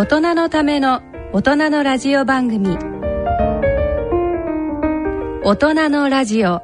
大人のための大人のラジオ番組。大人のラジオ。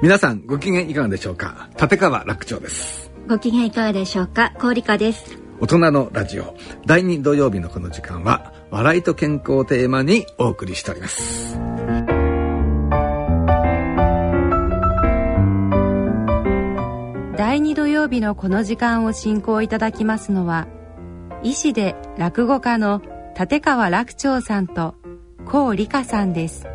皆さんご機嫌いかがでしょうか？立川楽長です。ご機嫌いかがでしょうか？氷香です。大人のラジオ。第2土曜日のこの時間は笑いと健康をテーマにお送りしております。第2土曜日のこの時間を進行いただきますのは医師で落語家の立川楽長さんと高理香さんです。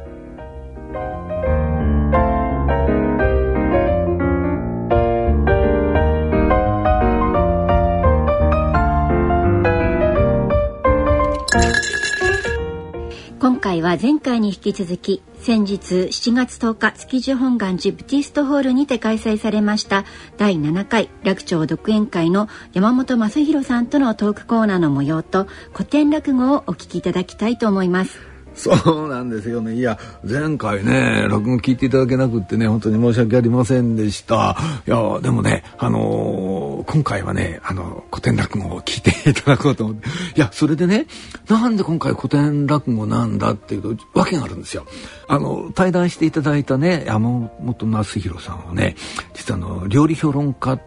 今回は前回に引き続き先日7月10日築地本願寺ブティストホールにて開催されました第7回楽町独演会の山本正弘さんとのトークコーナーの模様と古典落語をお聞きいただきたいと思います。そうなんですよね。いや、前回ね、落語聞いていただけなくってね、本当に申し訳ありませんでした。いや、でもね、あのー、今回はね、あの、古典落語を聞いていただこうと思って。いや、それでね、なんで今回古典落語なんだっていうと、わけがあるんですよ。あの、対談していただいたね、山本正弘さんはね、実はあの、料理評論家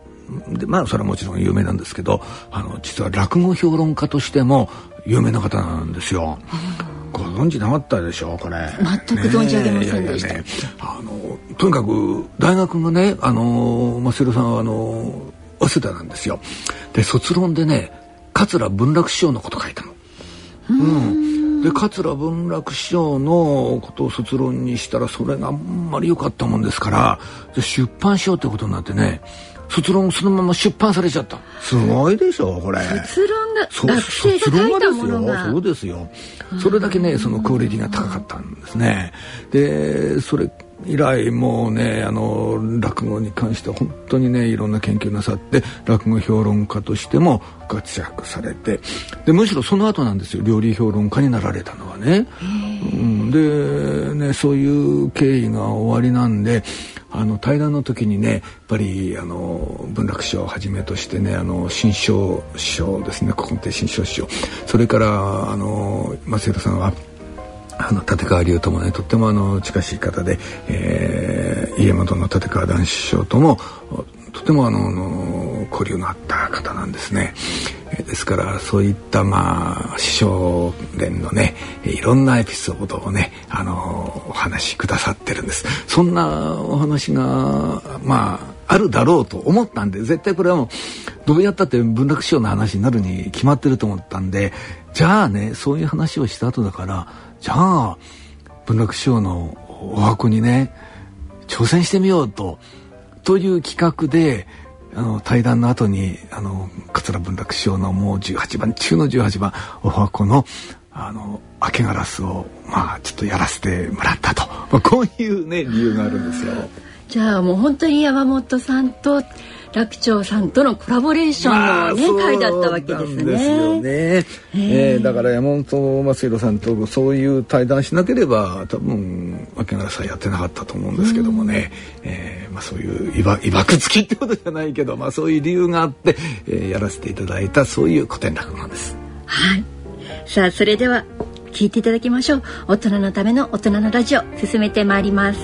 でまあそれはもちろん有名なんですけどあの実は落語評論家としても有名な方なんですよ。ご存知なかったでしょこれ。全く存じ上げませんでした、ね、あのとにかく大学がねあのマセルさんはあの早稲田なんですよ。で卒論でね桂文楽師匠のこと書いたの。うん。で桂文楽師匠のことを卒論にしたらそれがあんまり良かったもんですから出版しようってことになってね卒論そのまま出版されちゃった。すごいでしょこれ。卒論が学生が書いたものが。そうですよ。それだけねそのクオリティが高かったんですね。でそれ以来もうねあの落語に関しては本当にねいろんな研究なさって落語評論家としても活躍されて。でむしろその後なんですよ。料理評論家になられたのはね。うん、でねそういう経緯が終わりなんであの対談の時にねやっぱりあの文楽師匠をはじめとしてねあの新章師匠ですね古今亭新章師匠それからあの松弘さんはあの立川流ともねとってもあの近しい方で、えー、家元の立川談志師匠ともとてもあの交流のあった方なんですね。ですからそういったまあ師匠連のねいろんなエピソードをねあのお話しくださってるんです。そんなお話がまああるだろうと思ったんで絶対これはもうどうやったって文楽師匠の話になるに決まってると思ったんでじゃあねそういう話をした後だからじゃあ文楽師匠のお箱にね挑戦してみようとという企画であの対談の後にあの桂文楽師匠のもう18番中の18番お箱のあの明けガラスをまあちょっとやらせてもらったと、まあ、こういうね理由があるんですよ。じゃあもう本当に山本さんと楽長さんとのコラボレーションのね、まあ、会だったわけですね。ですよね。えー、だから山本正弘さんとそういう対談しなければ多分牧原さんやってなかったと思うんですけどもね、うん、えー、まあ、そういういわいわくつきってことじゃないけど、まあ、そういう理由があって、えー、やらせていただいたそういう古典落語です。はい。さあそれでは聞いていただきましょう。大人のための大人のラジオ進めてまいります。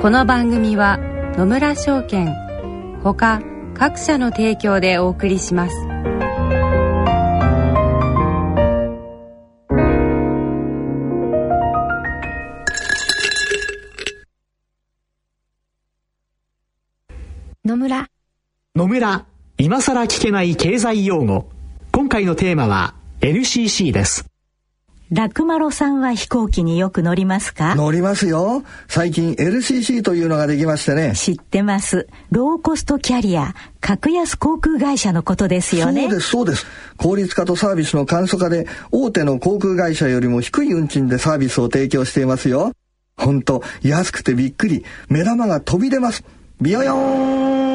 この番組は野村証券。ほか各社の提供でお送りします。野村。野村今さら聞けない経済用語。今回のテーマは LCC ですラクマロさんは飛行機によく乗りますか？乗りますよ。最近 LCC というのができましてね。知ってます。ローコストキャリア、格安航空会社のことですよね。そうです、そうです。効率化とサービスの簡素化で、大手の航空会社よりも低い運賃でサービスを提供していますよ。ほんと、安くてびっくり。目玉が飛び出ます。ビヨヨーン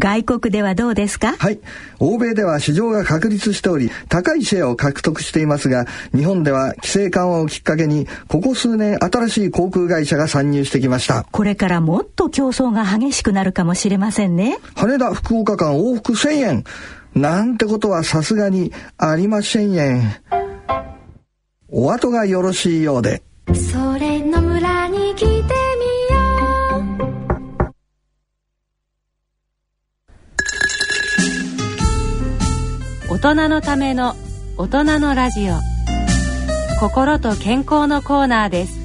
外国ではどうですか？はい。欧米では市場が確立しており、高いシェアを獲得していますが、日本では規制緩和をきっかけに、ここ数年新しい航空会社が参入してきました。これからもっと競争が激しくなるかもしれませんね。羽田福岡間往復1000円。なんてことはさすがにありませんえん。お後がよろしいようで。それの村に来て大人のための大人のラジオ。心と健康のコーナーです。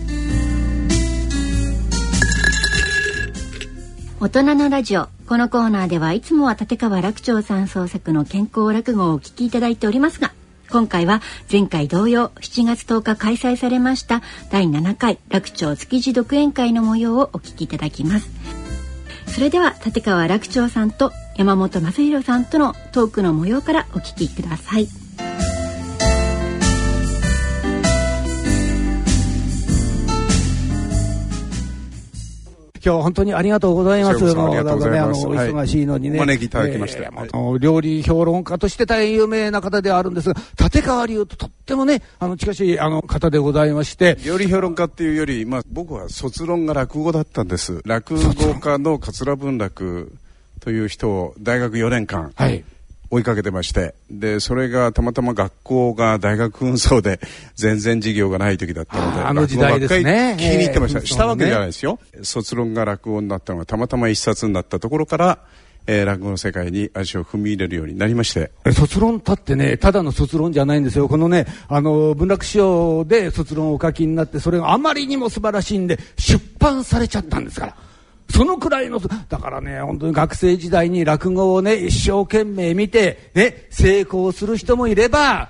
大人のラジオ。このコーナーではいつもは立川楽長さん創作の健康落語をお聞きいただいておりますが今回は前回同様7月10日開催されました第7回楽長築地独演会の模様をお聞きいただきます。それでは立川楽長さんと山本正弘さんとのトークの模様からお聞きください。今日は本当にありがとうございます。ありがとうございます。ね忙しいのにね。お招きいただきまして。えーあの料理評論家として大変有名な方ではあるんですが、立川流ととってもね、あの、近しい、あの、方でございまして、料理評論家っていうより、まあ、僕は卒論が落語だったんです。落語家の桂文楽という人を大学4年間はい。追いかけてましてでそれがたまたま学校が大学紛争で全然授業がない時だったのであの時代ですね落語ばっかり聞きに行ってました、えーしたわけじゃないですよ。卒論が落語になったのがたまたま一冊になったところから、えー落語の世界に足を踏み入れるようになりまして。え卒論だってね、ただの卒論じゃないんですよ。このね、あの、文楽師匠で卒論をお書きになって、それがあまりにも素晴らしいんで、出版されちゃったんですから。そのくらいの、だからね、本当に学生時代に落語をね、一生懸命見て、ね、成功する人もいれば、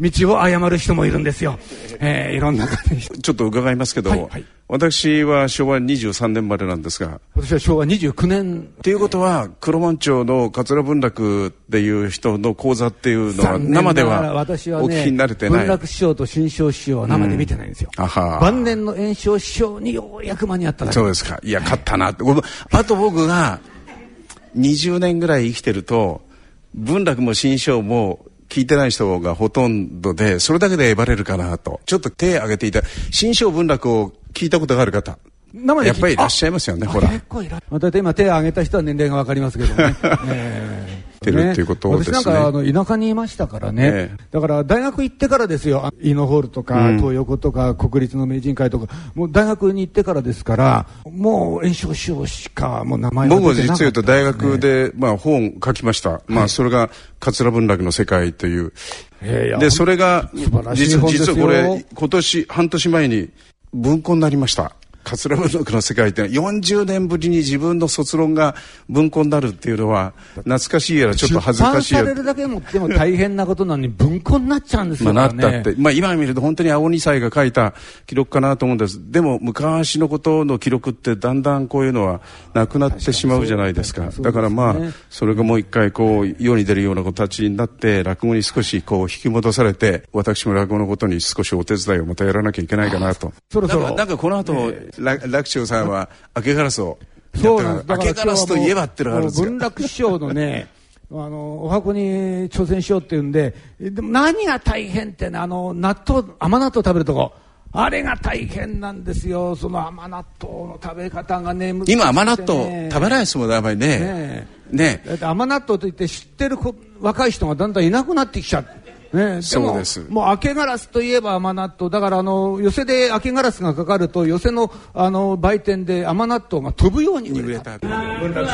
道を誤る人もいるんですよ。えーいろんな。ちょっと伺いますけど、はいはい。私は昭和23年までなんですが。私は昭和29年っていうことは黒門町の桂文楽っていう人の講座っていうのは生では私はお聞きになれてない、文楽師匠と新章師匠は生で見てないんですよ。あは。晩年の炎症師匠にようやく間に合っただけ。そうですか。いや勝ったなって。あと僕が20年ぐらい生きてると文楽も新章も聞いてない人がほとんどでそれだけでえばれるかなと。ちょっと手を挙げていた新章文楽を聞いたことがある方。生で聞いやっぱりいらっしゃいますよねほら。結構いらまあ、大体今手を挙げた人は年齢がわかりますけどね。えーてるっていうことですね私なんかあの田舎にいましたからね、ええ。だから大学行ってからですよ、イノホールとか、うん。東横とか、国立の名人会とか、もう大学に行ってからですから、もう炎症師匠しか、もう名前が僕は出てなかった実を言うと大学で、まあ、本書きました、まあ、それが桂文楽の世界という。でそれが実はこれ今年半年前に文庫になりました桂文楽の世界って40年ぶりに自分の卒論が文庫になるっていうのは懐かしいやらちょっと恥ずかしいやら出版されるだけでもでも大変なことなのに文庫になっちゃうんですよ、まあ、ね。なったって、まあ、今見ると本当に青二歳が書いた記録かなと思うんです。でも昔のことの記録ってだんだんこういうのはなくなってしまうじゃないですか。だからまあそれがもう一回こう世に出るような形になって落語に少しこう引き戻されて私も落語のことに少しお手伝いをまたやらなきゃいけないかなと。そろそろ。なんかこの後、ら楽長さんは明けガラスをやそうってるなんです。明けガラスといえばってのがあるんですよ文楽師匠のね、あの、お箱に挑戦しようっていうんで、でも何が大変ってね、あの、納豆、甘納豆食べるとこ。あれが大変なんですよ。その甘納豆の食べ方がね、ね今甘納豆食べないですもんねあんまりねねねだって甘納豆といって知ってる子若い人がだんだんいなくなってきちゃう。ね、そうです。ももう明けガラスといえば甘納豆だからあの寄せで明けガラスがかかると寄せのあの売店で甘納豆が飛ぶように売れた。た甘納豆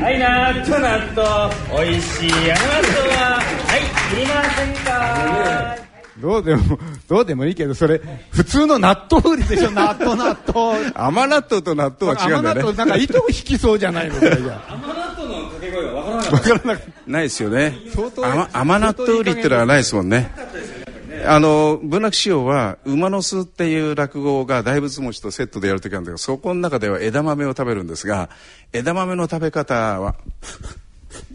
はい。納豆納豆美味しい甘納豆ははいいりませんかどうでもどうでもいいけどそれ普通の納豆売りでしょ？納豆納豆。甘納豆と納豆は違うんだよね。甘納豆なんか糸を引きそうじゃないの？それじゃ甘納豆の掛け声がわからなかった。ないですよね。相当甘甘納豆売りってのはないですもんね。あの文楽師匠は馬の巣っていう落語が大仏餅とセットでやるときなんだけどそこの中では枝豆を食べるんですが枝豆の食べ方は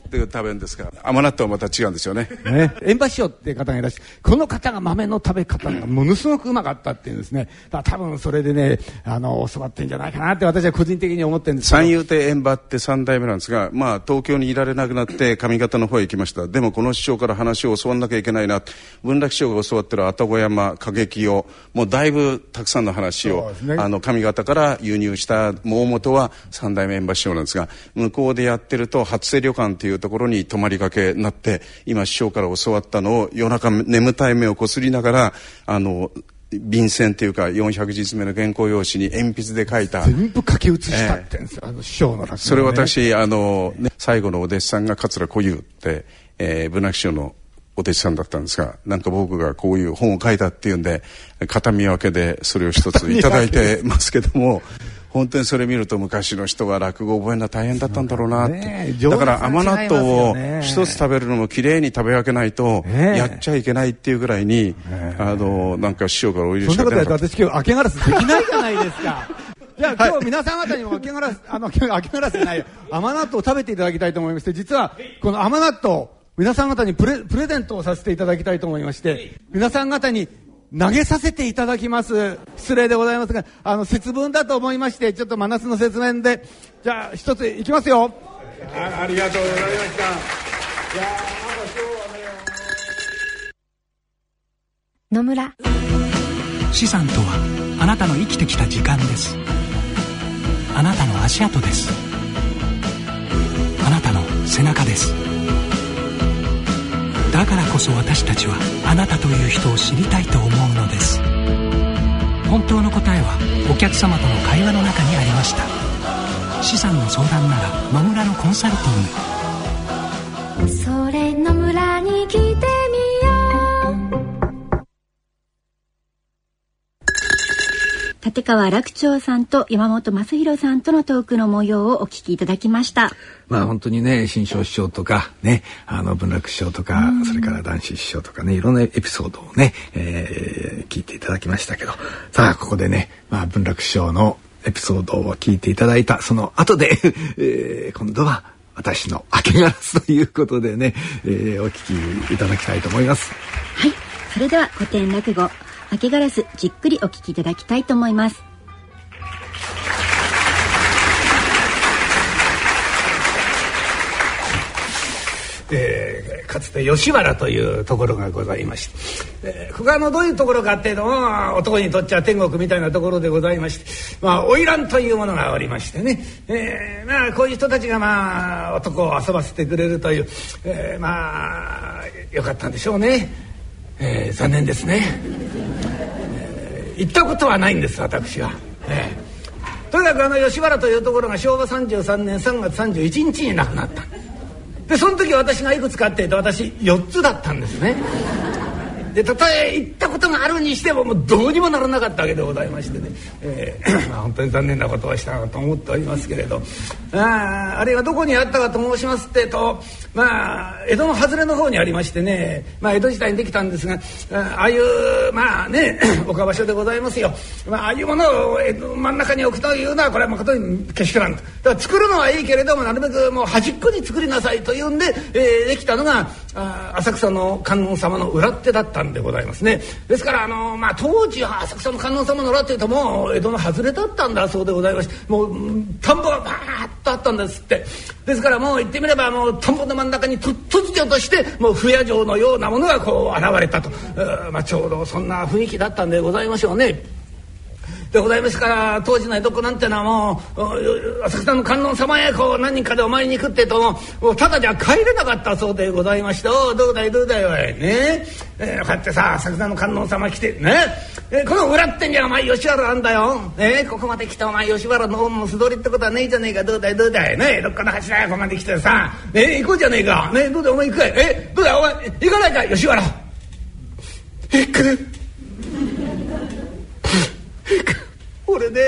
で食べるんですが甘納豆はまた違うんですよね。ね。塩橋師匠っていう方がいらっしゃるこの方が豆の食べ方がものすごくうまかったっていうんですね。だから多分それでねあの教わってんじゃないかなって私は個人的に思ってるんです三遊亭円馬って三代目なんですが、まあ、東京にいられなくなって上方の方へ行きました。でもこの師匠から話を教わんなきゃいけないな。文楽師匠が教わってる愛宕山歌劇をもうだいぶたくさんの話を、ね、あの上方から輸入した大元は三代目円馬師匠なんですが向こうでやってると初瀬旅館っていうところに泊まりがけになって今師匠から教わったのを夜中眠たい目をこすりながらあの便箋っていうか400字詰めの原稿用紙に鉛筆で書いた。全部書き写したってんですよ、えー、あの師匠の落語、ね、それ私あの、ね、最後のお弟子さんが桂小遊って、えー、文楽師匠のお弟子さんだったんですがなんか僕がこういう本を書いたっていうんで片見分けでそれを一つ頂いてますけども本当にそれ見ると昔の人は落語覚えるのは大変だったんだろうなって、ね、だから甘納豆を一つ食べるのもきれいに食べ分けないとやっちゃいけないっていうぐらいに、あのなんか師匠からお許しが出なかったそんなことや私今日明けガラスできないじゃないですか。じゃあ今日皆さん方にも明けガラス、あの、明けガラスじゃないよ。甘納豆を食べていただきたいと思いまして、実は、この甘納豆、皆さん方にプレプレゼントをさせていただきたいと思いまして、皆さん方に投げさせていただきます。失礼でございますが、あの、節分だと思いまして、ちょっと真夏の節分で、じゃあ、一ついきますよ。あありがとうございました。いやなんか今日はね。野村。資産とは、あなたの生きてきた時間です。あなたの足跡です。あなたの背中です。だからこそ私たちはあなたという人を知りたいと思うのです。本当の答えはお客様との会話の中にありました。資産の相談なら野村のコンサルティング。それ野村に来て立川楽長さんと山本正弘さんとのトークの模様をお聞きいただきました。まあ本当にね新章師匠とかねあの文楽師匠とか、それから男子師匠とかねいろんなエピソードをね、えー、聞いていただきましたけど。さあここでね、まあ、文楽師匠のエピソードを聞いていただいた。その後で、えー、今度は私の明けガラスということでね、えー、お聞きいただきたいと思います。はい。それでは古典落語明けガラスじっくりお聞きいただきたいと思います。えー、かつて吉原というところがございまして、えー、ここはのどういうところかっていうと男にとっちゃ天国みたいなところでございましてまあ花魁というものがおりましてね、えー、まあこういう人たちがまあ男を遊ばせてくれるという、えー、まあよかったんでしょうね、えー、残念ですね、えー、行ったことはないんです私は。えー、とにかくあの吉原というところが昭和33年3月31日に亡くなった。でその時私がいくつかっていうと私4つだったんですね。でたとえ行ったことがあるにしてももうどうにもならなかったわけでございましてね、えー、本当に残念なことをしたなと思っておりますけれど。ああれはどこにあったかと申しますってとまあ江戸の外れの方にありましてね、まあ、江戸時代にできたんですがああいうまあね 岡場所でございますよ、まあ、ああいうものを江戸真ん中に置くというのはこれは誠にけしからんと。だから作るのはいいけれどもなるべくもう端っこに作りなさいというんで、えー、できたのがあ浅草の観音様の裏手だったんでございますね。ですからあの、まあ、当時は浅草の観音様のらというともう江戸の外れだったんだそうでございましてもう田んぼがバーッとあったんですって。ですからもう言ってみればもう田んぼの真ん中に突如としてもう不夜城のようなものがこう現れたと、まあ、ちょうどそんな雰囲気だったんでございましょうね。でございますから当時の江戸っ子なんてのはもう浅草の観音様へこう何人かでお参りに行くってとももうただじゃ帰れなかったそうでございまして「おどうだいどうだいおい。ね。えー、こうやってさ浅草の観音様来てね。えー、この裏ってんじゃお前吉原なんだよ、えー、ここまで来てお前吉原の門の素通りってことはねえじゃねえかどうだいどうだい。ね。えどっかの柱へここまで来てさえー、行こうじゃねえか。ね。えどうだいお前行くかい。えー、どうだいお前行かないか吉原。行く。俺ね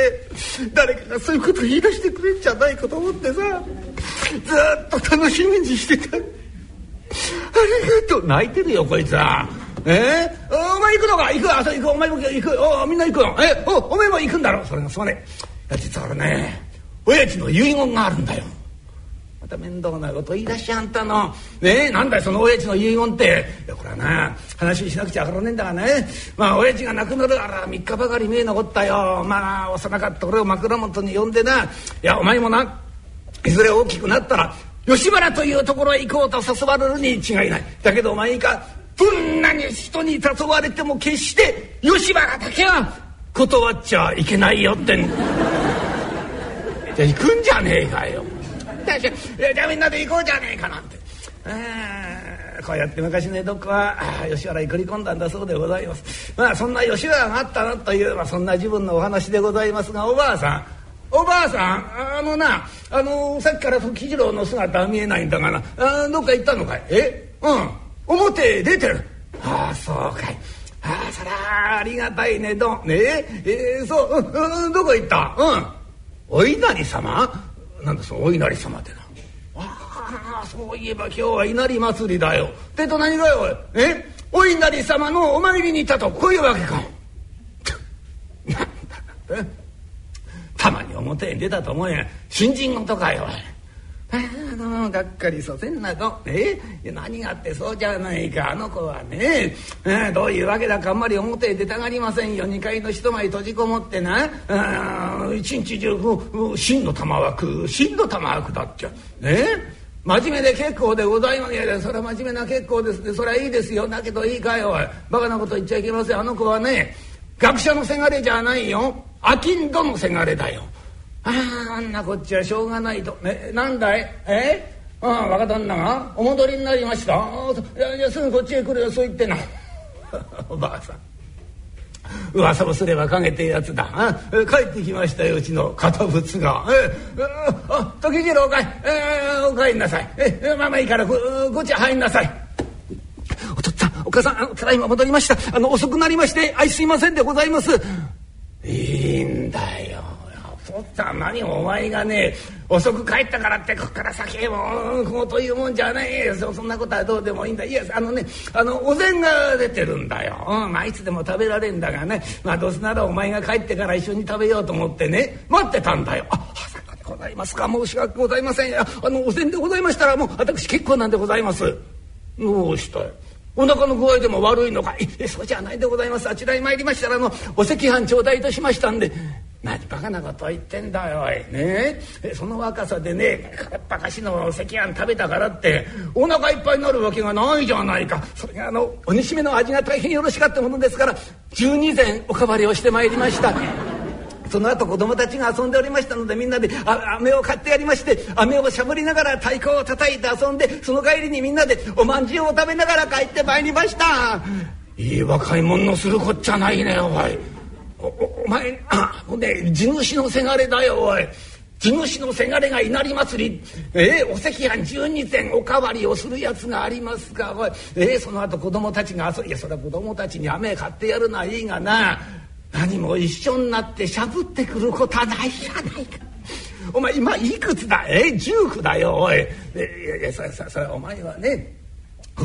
誰かがそういうこと言い出してくれんじゃないかと思ってさずっと楽しみにしてた。ありがとう。泣いてるよこいつは。え？ー、お前行くのか？行く。あそう行く。お前も行く。おみんな行くの？え？おお前も行くんだろ？それがすまねえ実は俺ね親父の遺言があるんだよ。また面倒なこと言い出しちゃんたの。ねえ、なんだよ、その親父の遺言って。いや、これはな、話しなくちゃわからねえんだがね。まあ、親父が亡くなるあら、3日ばかり目残ったよ。まあ、幼かった俺を枕元に呼んでな。いや、お前もな、いずれ大きくなったら、吉原というところへ行こうと誘われるに違いない。だけどお前いか、どんなに人に誘われても決して吉原だけは断っちゃいけないよってん。じゃ行くんじゃねえかよ。じゃあみんなで行こうじゃねえかなんて。こうやって昔の江戸っ子は吉原に繰り込んだんだそうでございます。まあそんな吉原があったなという、まあ、そんな自分のお話でございますがおばあさんおばあさんあのなあのさっきから喜次郎の姿は見えないんだがなあどっか行ったのかい？え？うん。表へ出てる。ああそうかい。ああそりゃありがたいねどね？ええー、そう、うん、どこ行った？うん。お稲荷様？なんだそのお稲荷様ってな。ああそういえば今日は稲荷祭りだよ。ってと何がよえ？お稲荷様のお参りに行ったとこういうわけか。なんだ。たまに表へ出たと思えや新人とかよ あのがっかりさせんなと。え？何があってそうじゃないか。あの子はねえどういうわけだかあんまり表へ出たがりませんよ。2階の一枚閉じこもってな。一日中真の玉枠。真の玉枠だっちゃ。ね真面目で結構でございますいやそれは真面目な結構です。ねそれはいいですよ。だけどいいかよ。バカなこと言っちゃいけません。あの子はね学者のせがれじゃないよ。商人のせがれだよ。ああんなこっちはしょうがないと。ね、なんだい？え？ああ若旦那がお戻りになりました。いやいやすぐこっちへ来るよ。そう言ってな。おばあさん。噂をすれば陰てやつだ。帰ってきましたようちの堅物が「えあ時次郎かい、えー、お帰りなさい。えまあまあいいからここっち入んなさい」お父っつぁんお母さんただいま戻りました。あの遅くなりましてあいすいませんでございます。いいんだよ。父っつぁん何お前がね遅く帰ったからってこっから先へもこうというもんじゃない。そそんなことはどうでもいいんだ。いやあのねあのお膳が出てるんだよ、うん、まあいつでも食べられんだがね。まあどうせならお前が帰ってから一緒に食べようと思ってね。待ってたんだよ。あ朝でございますか。申し訳ございません。あのお膳でございましたらもう私結構なんでございます。どうしたいお腹の具合でも悪いのか。えそうじゃないでございます。あちらに参りましたらあのお赤飯頂戴いたしましたんで。何バカなこと言ってんだよおいねえ？その若さでねかっぱかしの赤飯食べたからってお腹いっぱいになるわけがないじゃないかそれがあのお煮しめの味が大変よろしかったものですから12膳おかわりをしてまいりました。その後子供たちが遊んでおりましたのでみんなで飴を買ってやりまして飴をしゃぶりながら太鼓を叩いて遊んでその帰りにみんなでおまんじゅうを食べながら帰ってまいりましたいい若い者のするこっちゃないねおい。おお前あね地主のせがれだよおい。地主のせがれが稲荷祭り、えー、お赤飯12膳おかわりをするやつがありますがおい、えー、その後子供たちが遊びいやそれは子供たちに飴買ってやるのはいいがな何も一緒になってしゃぶってくることはないじゃないか。お前今いくつだ？えー、19だよおい。いやいやそれそれお前はね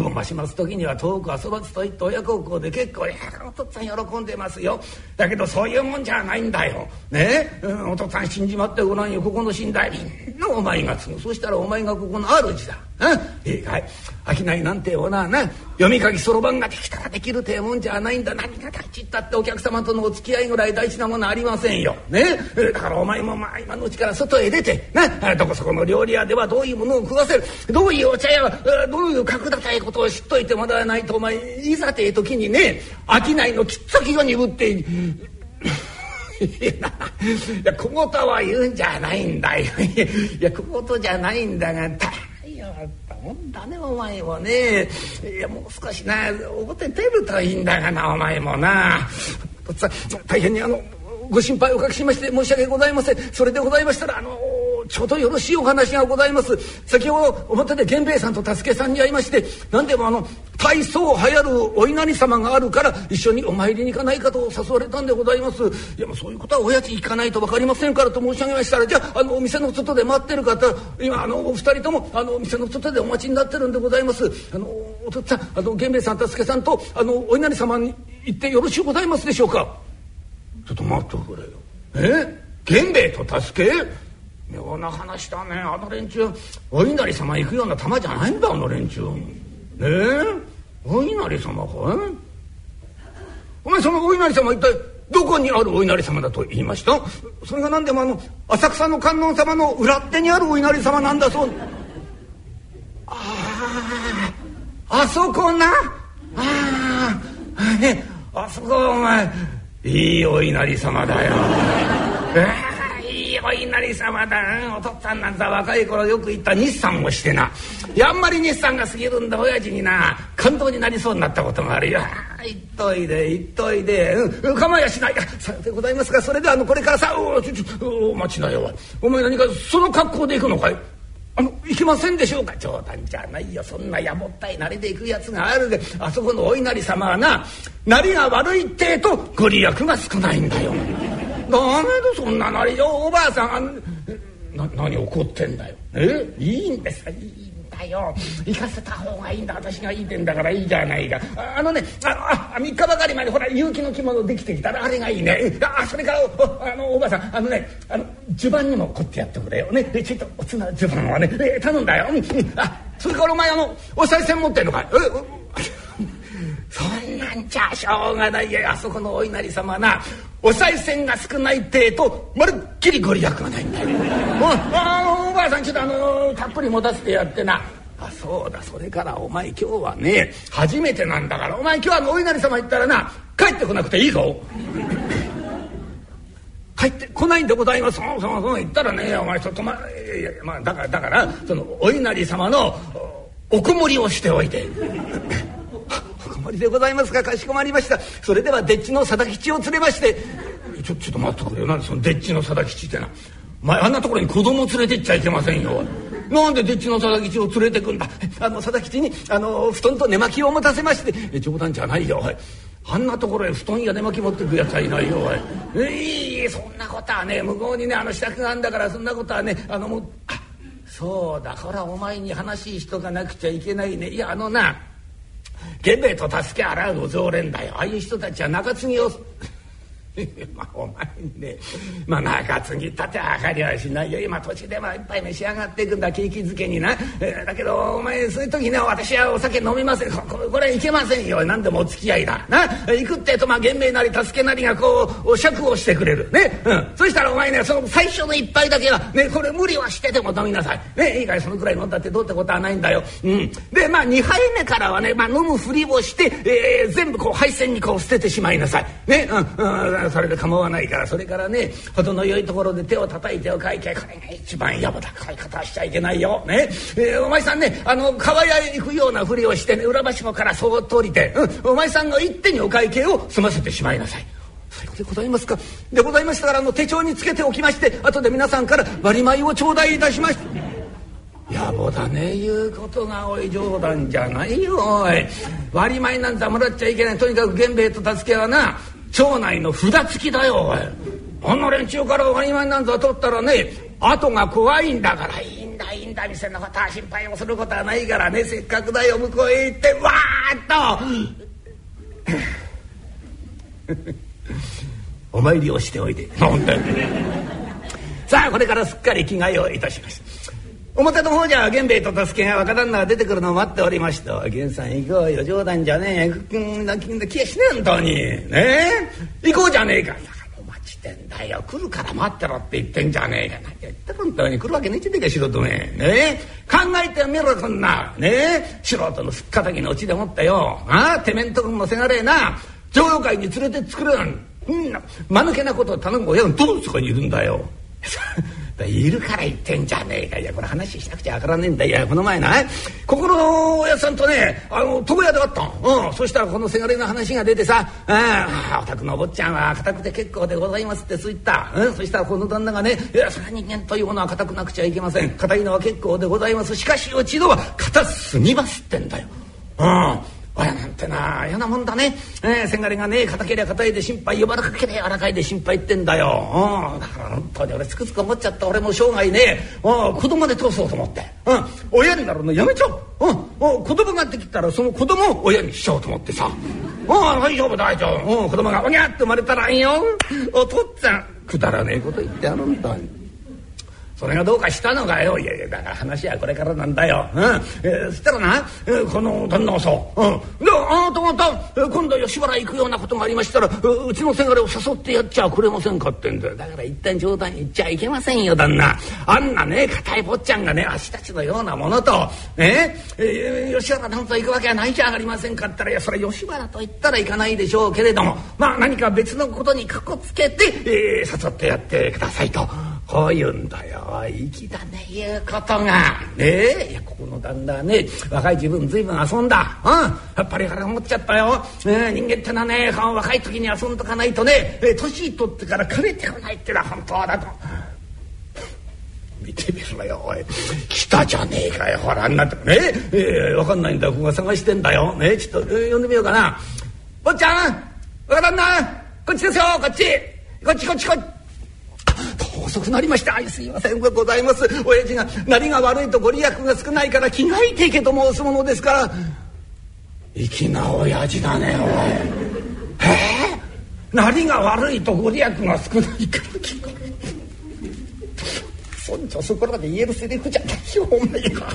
こ増します時には遠く遊ばずといって親孝行で結構「やお父っつぁん喜んでますよ」だけどそういうもんじゃないんだよ。ね？うん、お父っつぁん死んじまってごらんよ。ここの寝台みんなお前が継ぐ。そしたらお前がここの主だ。いいかい。商いなんておなな。読み書きそろばんができたらできるてえもんじゃないんだ。何が大事ったってお客様とのお付き合いぐらい大事なものありませんよ。ね。だからお前もまあ今のうちから外へ出てな。どこそこの料理屋ではどういうものを食わせる。どういうお茶屋はどういう角高いことを知っといてもらわないとお前いざてえ時にね商いのきっつきが鈍って いや小言は言うんじゃないんだよ。いや小言じゃないんだが大やがったもんだねお前もね。いやもう少しな表出るといいんだがなお前もな。大変にあのご心配おかけしまして申し訳ございません。それでございましたらあのちょうどよろしいお話がございます。先ほど表で源兵衛さんと助さんに会いまして何でもあの大層流行るお稲荷様があるから一緒にお参りに行かないかと誘われたんでございます。いやもうそういうことはおやつ行かないと分かりませんからと申し上げましたらじゃああのお店の外で待ってる方今あのお二人ともあのお店の外でお待ちになってるんでございます。あのお父っつぁんあの源兵衛さん助さんとあのお稲荷様に行ってよろしゅうございますでしょうか？ちょっと待ってくれよ。え？源兵衛と助け？妙な話だね。あの連中お稲荷様行くような玉じゃないんだあの連中。ねえ？お稲荷様かい？お前そのお稲荷様一体どこにあるお稲荷様だと言いました？それが何でもあの浅草の観音様の裏手にあるお稲荷様なんだそう。あああそこな？ああねあそこお前いいお稲荷様だよ。えー？お稲荷様だお父っつぁんなんざ若い頃よく行った日産をしてな。やんまり日産が過ぎるんだ親父にな。感動になりそうになったことがあるよ。行っといで行っといで、うん、構いやしない。さようでございますがそれであのこれからさおちょちょお待ちなよお前何かその格好で行くのかい？あの行きませんでしょうか？冗談じゃないよ。そんなやぼったいなりで行くやつがあるで。あそこのお稲荷様はななりが悪いってえとご利益が少ないんだよ。ダメだそんななりよおばあさんな何怒ってんだよ。え？いいんですかいいんだよ。行かせた方がいいんだ。私が言いてんだからいいじゃないか。ああのねああ3日ばかり前にほら結城の着物できてきたらあれがいいね。あそれからおあのおばあさんあのねあの襦袢にも凝ってやってくれよ。ね。ちょっとおつな襦袢はねえ頼んだよ、うん、あそれからお前あのお賽銭持ってんのかい？え？そんなんじゃしょうがないやあそこのお稲荷様なお賽銭が少ないってえとまるっきりご利益がないんだよ。あおばあさんちょっとあのたっぷり持たせてやってなあそうだそれからお前今日はね初めてなんだからお前今日あのお稲荷様行ったらな帰ってこなくていいぞ。帰ってこないんでございます。そうそうそう言ったらねお前ちょっとまいやいやまあだからだからそのお稲荷様のおこもりをしておいて。おりでございますかかしこまりました。それではでっちの貞吉を連れましてちょちょっと待ってくれよ。なんでそのでっちの貞吉ってな前あんなところに子供連れてっちゃいけませんよ。なんででっちの貞吉を連れてくんだ？あの貞吉にあの布団と寝巻きを持たせまして冗談じゃないよおい。あんなところへ布団や寝巻き持ってくやつはいないよおい。ええそんなことはね向こうにねあの支度があんだからそんなことはねあのもうあそうだ。これはお前に話しとかなくちゃいけないね。いやあのな源兵衛と助け洗うお常連だよ。ああいう人たちは中継ぎを まあお前にねまあ中継ぎったって明かりはしないよ。今土地ではいっぱい召し上がっていくんだ。景気づけにな、えー、だけどお前そういう時ね私はお酒飲みません。ここれいけませんよ。何でもお付き合いだ。な。行くってえとまあ源兵衛なり助けなりがこうお酌をしてくれる。ね、うん、そしたらお前ねその最初の一杯だけはねこれ無理はしてでも飲みなさい。ね。いいかいそのくらい飲んだってどうってことはないんだよ、うん、でまあ2杯目からはね、まあ、飲むふりをして、えー、全部こう配線にこう捨ててしまいなさい。ね。うん、うん。それで構わないからそれからね程の良いところで手を叩いてお会計これが一番やぼだかい方はしちゃいけないよ。ね、えー、お前さんねあの川屋へ行くようなふりをしてね裏橋もからそっと降りて、うん、お前さんが一手にお会計を済ませてしまいなさい。そういうことでございますか。でございましたからあの手帳につけておきまして後で皆さんから割米を頂戴いたしました。野暮だね言うことがおい冗談じゃないよおい割米なんざもらっちゃいけないとにかく源兵衛と助けはな町内の札付きだよおい。あんな連中から割り前なんぞ取ったらね後が怖いんだから。いいんだいいんだ。店のことは心配をすることはないからね。せっかくだよ向こうへ行ってわーっと。お参りをしておいで。本当にさあこれからすっかり着替えをいたしました表の方じゃ源兵衛と助けが若旦那が出てくるのを待っておりました「源さん行こうよ冗談じゃねえ気がしねえ本当にねえ？行こうじゃねえか」お待ちてんだよ。来るから待ってろって言ってんじゃねえか。何言ってるんだよ来るわけねえじゃねえか素人め。ねえ？考えてみろそんな。ねえ？素人のすっかたぎのうちでもってよ。あ？あてめえんとこのせがれえな。上陽会に連れて作るなんうんな間抜けなことを頼む親がどうそこにいるんだよ。いるから言ってんじゃねえか。いやこれ話しなくちゃわからねえんだ。いやこの前なここのおやさんとねあの床屋であったうん。そしたらこのせがれの話が出てさ「ああお宅のお坊ちゃんは固くて結構でございます」ってそう言った、うん、そしたらこの旦那がね「いやそれは人間というものは固くなくちゃいけません。硬いのは結構でございます。しかし一度は硬すぎます」ってんだよ。うん。親なんてな嫌なもんだね、えー、せがれがね硬けりゃ硬いで心配柔らかけりゃ柔らかいで心配ってんだよ、うん、だから本当に俺つくづく思っちゃった。俺も生涯ね、うん、子供で通そうと思って、うん、親になるのやめちゃおう、うん、子供ができたらその子供を親にしちゃおうと思ってさ「うん、大丈夫大丈夫、うん、子供がおにゃって生まれたらいいよ。お父っつぁんくだらねえこと言ってやるんだそれがどうかしたのかよ。いやいやだから話はこれからなんだよ、うん。えー、そしたらな、えー、この旦那はさ、う。ん、であなたまた、えー、今度吉原行くようなことがありましたらうちのせがれを誘ってやっちゃくれませんかってんだよ。だから一旦冗談言っちゃいけませんよ旦那。あんなね硬い坊ちゃんがね足たちのようなものと。ねえー、吉原なんと行くわけはないじゃありませんかったらいやそれ吉原と言ったら行かないでしょうけれども。まあ何か別のことにかこつけて、えー、誘ってやってくださいと。こう言うんだよ。粋だね。言うことが。ねえ。いやここの旦那はね若い自分随分遊んだ。うん。やっぱり腹持っちゃったよ、え人間ってのはね若い時に遊んどかないとね年取ってから枯れてこないってのは本当だと。見てみろよおい。来たじゃねえかよほらあんなとね。えー、分かんないんだここが探してんだよ。ねちょっと、えー、呼んでみようかな。坊ちゃん分からんなこっちですよこっち。こっちこっちこっち遅くなりました。すいませんございます。親父がなりが悪いとご利益が少ないから気がいていけと申すものですから。粋な親父だねおい。え？ー、なりが悪いとご利益が少ないから気がそんじょそこらで言えるセリフじゃないよお前は。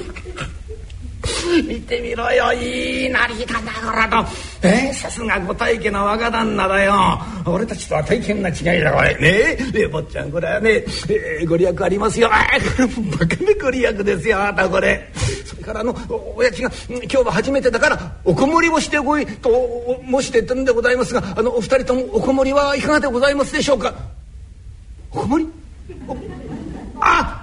見てみろよ。いいなりだなこらとえさすがご大家の若旦那だよ。俺たちとは大変な違いだこれ。ねえ坊ちゃんこれはね、えー、ご利益ありますよ。あこれもバカめご利益ですよあなたこれ。それからあの親父が今日は初めてだからおこもりをしてこいと申してたんでございますがあのお二人ともおこもりはいかがでございますでしょうか？おこもり？ああ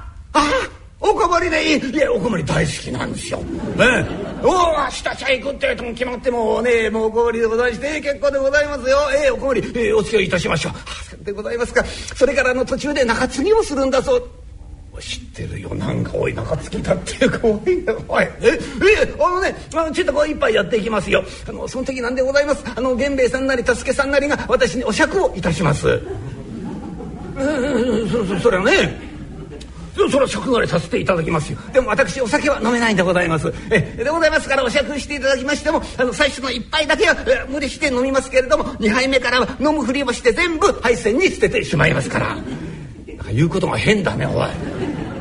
おこもりでいいいやおこもり大好きなんですよ。ねおお明日茶行くってとも決まってもねもうおこもりでございまして結構でございますよ。えー、おこもり、えー、お付き合いいたしましょう。あ でございますかそれからの途中で中継ぎをするんだそう。知ってるよなんかおい中継ぎだって怖いよおいええあのねあのちょっとこう一杯やっていきますよあのその時なんでございますあの源兵衛さんなり助さんなりが私にお酌をいたしますうん そそそれはねそれは食替えさせていただきますよ。でも私お酒は飲めないんでございます。えでございますからお酌していただきましてもあの最初の一杯だけは無理して飲みますけれども2杯目からは飲むふりをして全部配線に捨ててしまいますから。言うことが変だねおい。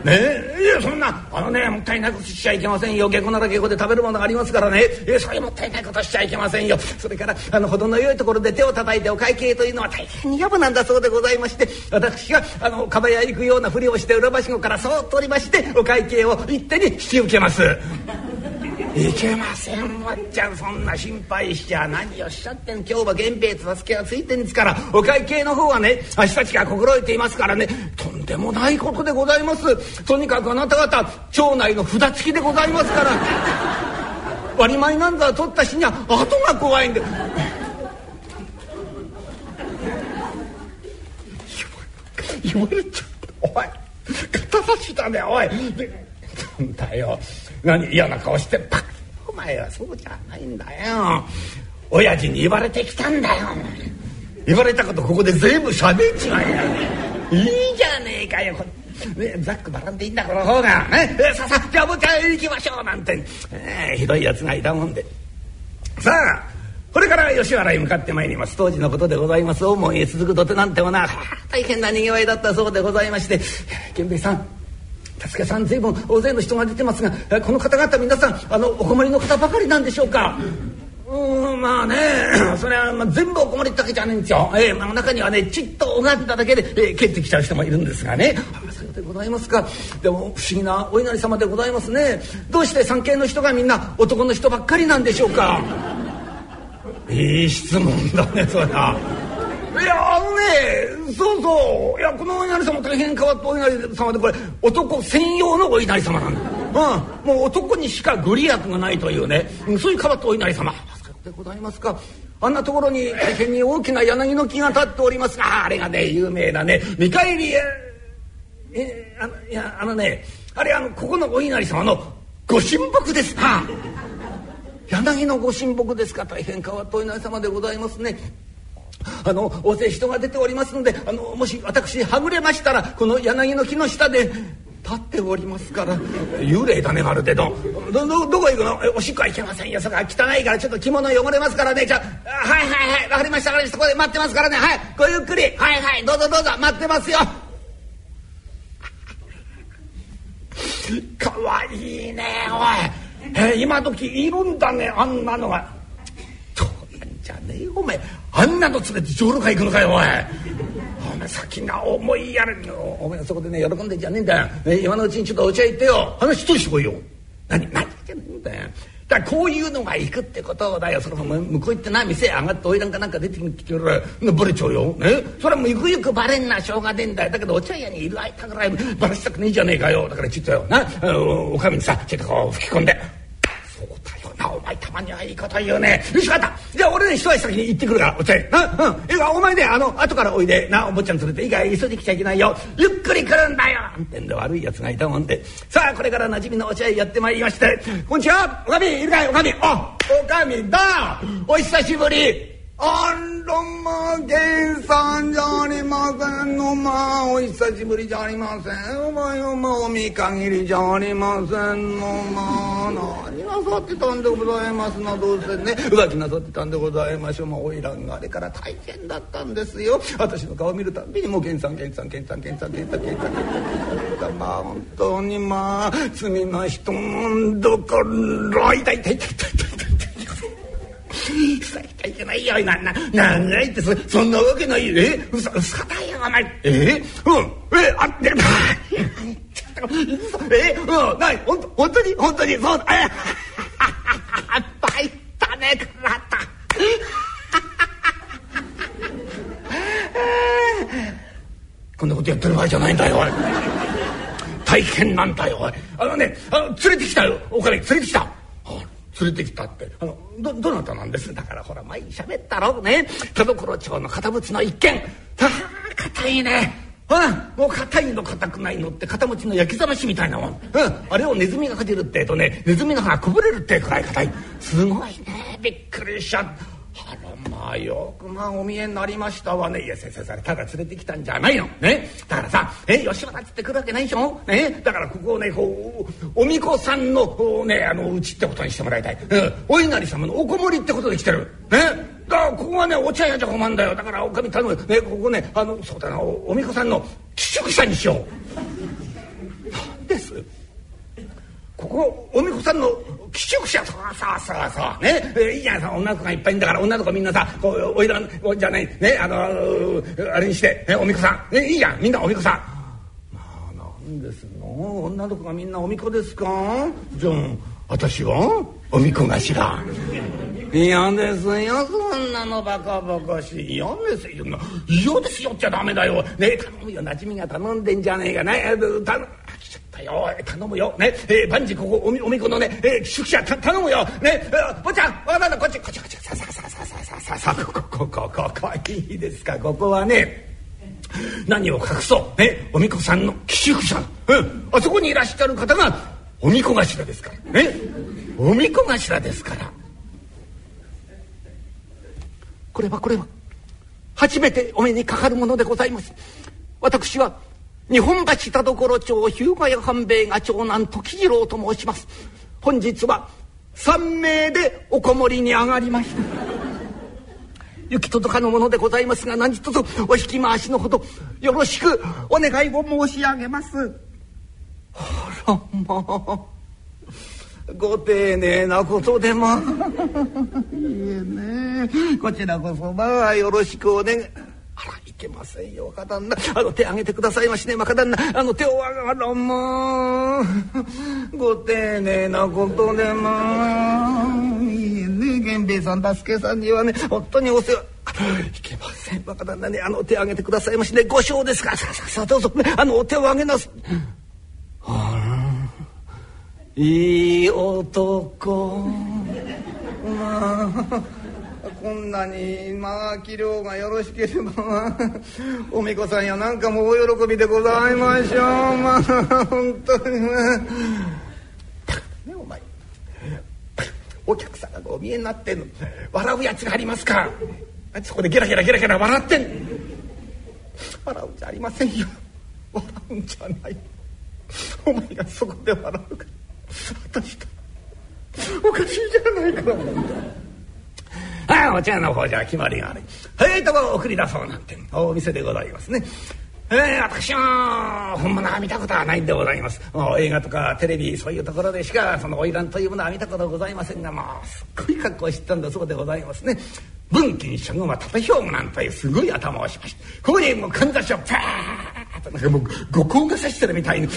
えいやそんなあのねもったいないことしちゃいけませんよ。下戸なら下戸で食べるものがありますからね。えそういうもったいないことしちゃいけませんよ。それからあの程の良いところで手をたたいてお会計というのは大変にやぶなんだそうでございまして私があのかば屋行くようなふりをして裏橋子からそっとおりましてお会計を一手に引き受けます。いけません。まっちゃんそんな心配しちゃ何をおっしゃってん。今日は源兵衛と助けがついてんですからお会計の方はね明日たちが心得ていますからね。とんでもないことでございます。とにかくあなた方町内の札付きでございますから。割り前なんざ取った日には後が怖いんで。言われちゃった。おい肩差しだねおい。なんだよ。何嫌な顔してパッお前はそうじゃないんだよ。親父に言われてきたんだよ。言われたことここで全部喋っちまえ。よいいじゃねえかよ。ね、ざっくばらんでいいんだこの方が、ね、ささあじゃあもう一回行きましょうなんて、えー、ひどいやつがいたもんで。さあこれから吉原へ向かってまいります。当時のことでございます。大門へ続く土手なんてもな大変なにぎわいだったそうでございまして。源兵衛さん。助けさん随分大勢の人が出てますがこの方々皆さんあのお困りの方ばかりなんでしょうか？うんまあね それは、まあ、全部お困りってわけじゃないんですよ、えーまあ、中にはねちっと拝んだだけで、えー、帰ってきちゃう人もいるんですがね。そうでございますか。でも不思議なお稲荷様でございますね。どうして三系の人がみんな男の人ばっかりなんでしょうか？いい質問だねそれはいやあのねそうそう。いやこのお稲荷様大変変わったお稲荷様でこれ男専用のお稲荷様なんだ、うん、もう男にしかご利益がないというね。そういう変わったお稲荷様。でございますか。あんなところに大変に大きな柳の木が立っております。があれがね有名なね見返りえあのいやあのねあれあのここのお稲荷様のご神木です。な柳のご神木ですか。大変変わったお稲荷様でございますね。あの大勢人が出ておりますのであのもし私はぐれましたらこの柳の木の下で立っておりますから。幽霊だねまるでど。どどどこ行くの？おしっこはいけませんよ。そこは汚いからちょっと着物汚れますからね。じゃはいはいはい。分かりましたかりました。こで待ってますからね。はい。ごゆっくり。はいはい。どうぞどうぞ。待ってますよ。かわいいねおい、えー今時いるんだねあんなのが。そうなんじゃねえよお前。あんなの連れて上路会行くのかよおい。お前先が思いやるおお前そこでね喜んでんじゃねえんだよ、ね今のうちにちょっとお茶行ってよ。話一人してこいよ。何何じゃねえんだよ。だからこういうのが行くってことだよ。その向こう行ってな店上がって花魁かなんか出てきてるらバレちゃうよ。ねそれもゆくゆくバレんなしょうがねえんだよ。だけどお茶屋にいる間ぐらいバレしたくねえじゃねえかよ。だからちょっとよな。おおかみにさちょっとこう吹き込んで。なお前たまにはいいこと言うね。よし分かった。じゃあ俺ね一足先に行ってくるからお茶へなうん。いやお前ねあの後からおいで。なお坊ちゃん連れていいか急いで来ちゃいけないよ。ゆっくり来るんだよ。なんてんで悪いやつがいたもんで。さあこれから馴染みのお茶へやってまいりまして。こんにちは。おかみいるかい？おかみ。あおかみだ。お久しぶり。あらま源さんじゃありませんのまあお久しぶりじゃありません。お前お前お見限りじゃありませんのまあ何なさってたんでございますなどうせね。浮気なさってたんでございましょうまあ花魁があれから大変だったんです。よ私の顔見るたびにもう源さん源さん源さん源さん源さん源さん源さんまあ本当にまあ罪な人なんだから痛い痛い痛い痛い痛い痛い痛いけないよなななんがいってそそんなわけないよえ嘘嘘だよお前えうんえあでえうんない本当本当に本当にそうだえバイたね体こんなことやってる場合じゃないんだよおい。大変なんだよおい。あのねあの連れてきたよ。お金連れてきた。連れてきたって。あのどどなたなんです？だからほら前に喋ったろね。田所町の堅物の一軒ああ硬いね。ほらもう硬いの硬くないのって片持ちの焼きざましみたいなもん、うん、あれをネズミがかじるってえとねネズミの歯がくぼれるってくらい硬い。すごいね。びっくりしちゃった。あらまあよくまあお見えになりましたわね。いや先生それただ連れてきたんじゃないの。ね。だからさえ吉原っつって来るわけないでしょ。ね。だからここをねこうお巫女さんのこうねあのうちってことにしてもらいたい、うん、お稲荷様のおこもりってことで来てる。ね。だからここはねお茶屋じゃ困るんだよ。だからおかみ頼む。ねここねあのそうだなおお巫女さんの寄宿舎にしよう。ここおみこさんの寄宿舎。そうそうそう。そうね。えいいじゃないさ女の子がいっぱいいんだから女の子みんなさこうおいらじゃない。ねあのあれにして、ね、おみこさん、ね、いいじゃん。みんなおみこさん。まあなんですの。女の子がみんなおみこですか？じゃあ私はおみこがしら。嫌ですよ。そんなのバカバカしい。嫌ですよ。嫌ですよ。っちゃダメだよ。ね頼むよ。馴染みが頼んでんじゃねえかね。頼む。ったよ頼むよねえー、万事ここおみおみこのね、えー、宿舎た頼むよねえー、坊ちゃんわかったこっちこっちこっちさあさあさあさあさあさあさあここここここいいですかここはね何を隠そうねおみこさんの寄宿舎うんあそこにいらっしゃる方がおみこ頭ですからねおみこ頭ですからこれはこれは初めてお目にかかるものでございます私は日本橋田所町日向屋半兵衛が長男時次郎と申します。本日は3名でおこもりに上がりました。行き届かぬものでございますが何卒お引き回しのほどよろしくお願いを申し上げます。あらまあご丁寧なことでも。いいね。こちらこそまあよろしくお願い。あらいけませんよ若旦那あの手挙げてくださいましね若旦那あの手をあらもうご丁寧なことでも。いいね源兵衛さん助けさんにはね。本当にお世話。いけません若旦那ね。あの手挙げてくださいましね。ご賞ですか。らさあさあさあどうぞ、ね、あのお手を挙げなす。あらいい男。まあこんなにまあ器量がよろしければおみこさんやなんかもお喜びでございましょう。まあ本当に。ねねお前。お客さんがお見えになってんの。笑うやつがありますか。あそこでゲラゲラゲラゲラ笑ってん笑うんじゃありませんよ。笑うんじゃない。お前がそこで笑うから。私とおかしいじゃないか。はいお茶屋の方じゃ決まりが悪いはいとこ送り出そうなんてお店でございますね。えー、私は本物は見たことはないんでございます。映画とかテレビそういうところでしかその花魁というものは見たことございませんがまあすっごい格好をしてたんだそうでございますね。文金社軍は縦表なんというすごい頭をしましてここにもうかんざしをパーッとなんかもう五光がさしてるみたいに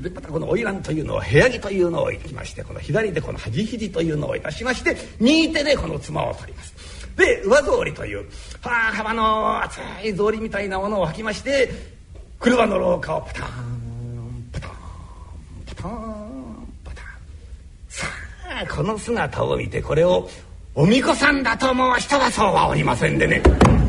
でまたこの花魁というのを部屋着というのをいきましてこの左でこの端肘というのをいたしまして右手でこの妻を取ります。で上草履というはあ幅の厚い草履みたいなものを履きまして車の廊下をパタンパタンパタンパタン。さあこの姿を見てこれをお巫女さんだと思う人はそうはおりませんでね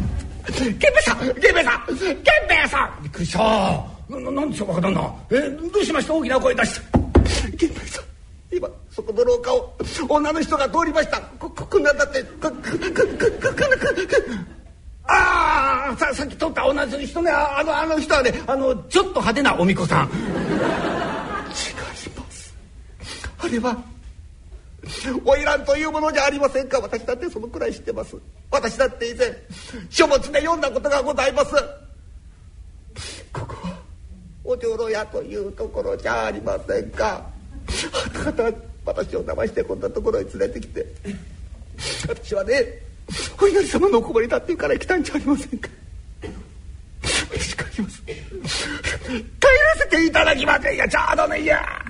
「源兵衛さん源兵衛さん源兵衛さん!」びっくりしたななんでしょう若旦那えどうしました？大きな声出して。源兵衛さん今そこの廊下を女の人が通りました。こここんなんだってこここここああささっき通った同じ人ねあのあの人はねあのちょっと派手なお巫女さん。違います。あれは花魁というものじゃありませんか？私だってそのくらい知ってます。私だって以前書物で読んだことがございます。ここはお女郎屋というところじゃありませんか。あなた私を騙してこんなところへ連れてきて。私はねお稲荷様のおこぼれだっていうから行きたいんじゃありませんか。私帰ります。帰らせていただきませんよちょうどねいや。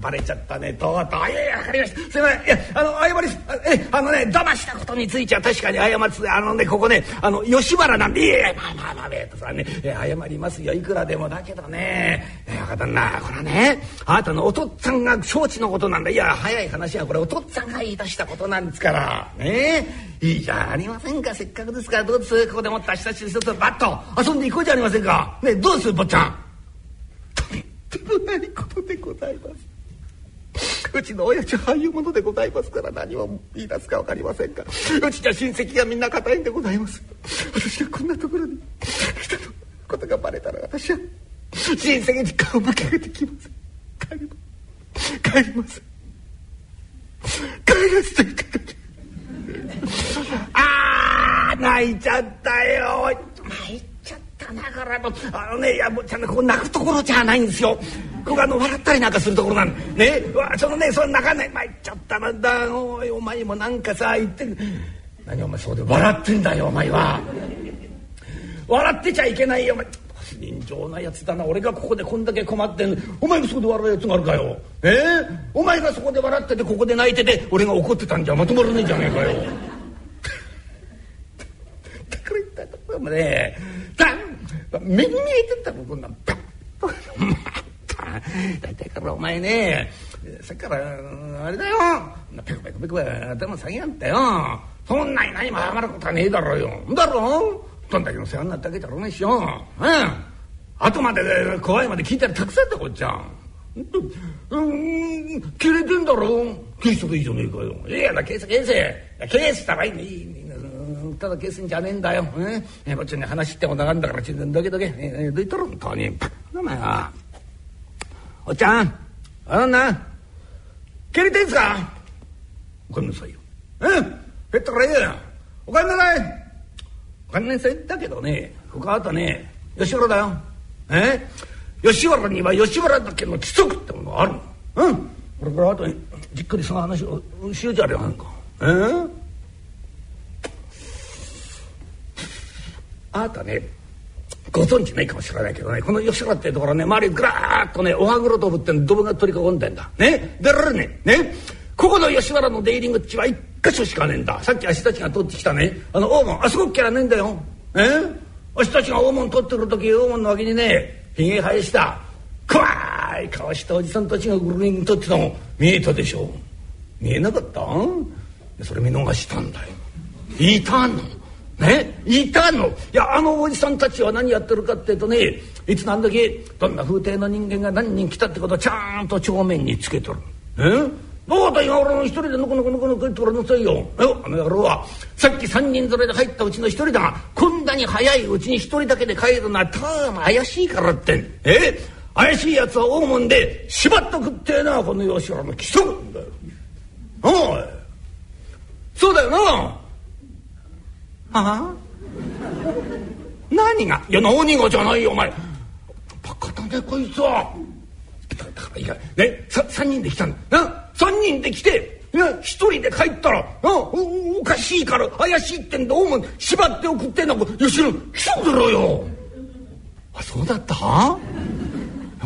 バレちゃったねとうとういやいや分かりましたすいません。いやあの謝りえあのね騙したことについては確かに謝ってあのねここねあの吉原なんでいやいやまあまあまあべとさね謝りますよいくらでもだけどねえ若旦那これはねあなたのお父っつぁんが承知のことなんだいや早い話はこれお父っつぁんが言い出したことなんですからね。いいじゃありませんか。せっかくですからどうですここでもったしたし一つバッと遊ん。でいこうじゃありません。かねどうです坊ちゃん。とんでもないことでございますうちの親父はああいうものでございますから何を言い出すか分かりませんがうちじゃ親戚がみんな固いんでございます。私がこんなところに人のことがバレたら私は親戚に顔向けてきます帰ります。帰ります。帰らせていただきああ泣いちゃったよ。泣いちゃったながらあのねいやもうちゃんとここ泣くところじゃないんですよ。ここあの笑ったりなんかするところなんね。わそのねその泣かない参っちゃったな。だおいお前もなんかさ言って何お前そうで笑ってんだよお前は。笑ってちゃいけないよお前。人情なやつだな。俺がここでこんだけ困ってんお前がそこで笑うやつがあるかよ。え？ー、お前がそこで笑っててここで泣いてて俺が怒ってたんじゃまとまらねえじゃねえかよ。だから言ったところもね。目に見えてたもんこんなん。パッ大体からお前ねさっきからあれだよ。ペコペコペコ頭下げやんったよそんなに何も謝ることはねえだろうよだろどんだけの世話になったわけじゃろうねしようん後まで怖いまで聞いたらたくさんだこっちゃんうん切れてんだろ消しとけいいじゃねえかよいやな消せ消せ消したらいいねいいただ消すんじゃねえんだよ。え？こっちに話してもながんだからちどけどけ。えどいたろ本当に。お前は。おっちゃんあのな蹴りてんすか？おかんなさいよ。うん蹴ったからいいよ。おかんなさいおかんなさいだけどねここあとね吉原だよ。え？吉原には吉原だけの規則ってものがあるの。うんこれからあとじっくりその話をしようじゃありませんか。え？ーあなたねご存知ないかもしれないけどねこの吉原ってところね周りぐらーっとねおはぐろドブってドブが取り囲んでんだ。ねでられねねここの吉原の出入り口は一箇所しかねえんだ。さっき足たちが通ってきたね。あの大門あそこっきゃねえんだよ。え足たちが大門通ってる時大門の脇にねひげ生えした怖い顔したおじさんたちがぐるりんとってたの。見えたでしょ見えなかった？それ見逃したんだよ。いたの。ねいたの？いやあのおじさんたちは何やってるかっていうとねいつ何時どんな風体の人間が何人来たってことをちゃんと帳面につけとる。え？どうだ今俺の一人でのこのこのこのこってらなさいよ。あの野郎はさっき三人連れで入ったうちの一人だがこんなに早いうちに一人だけで帰るのはただ怪しいからってん。え？怪しいやつは大門で縛っとくってえなこの吉原の規則なんだよ。おいそうだよな。はあ。何が？いや何がじゃないよお前。バカだねこいつは。だからいやねさ3人で来たんだな？3人で来て。一人で帰ったら。おおかしいから怪しいってんだお前縛って送ってんの吉野。来たんだろよ。あそうだった？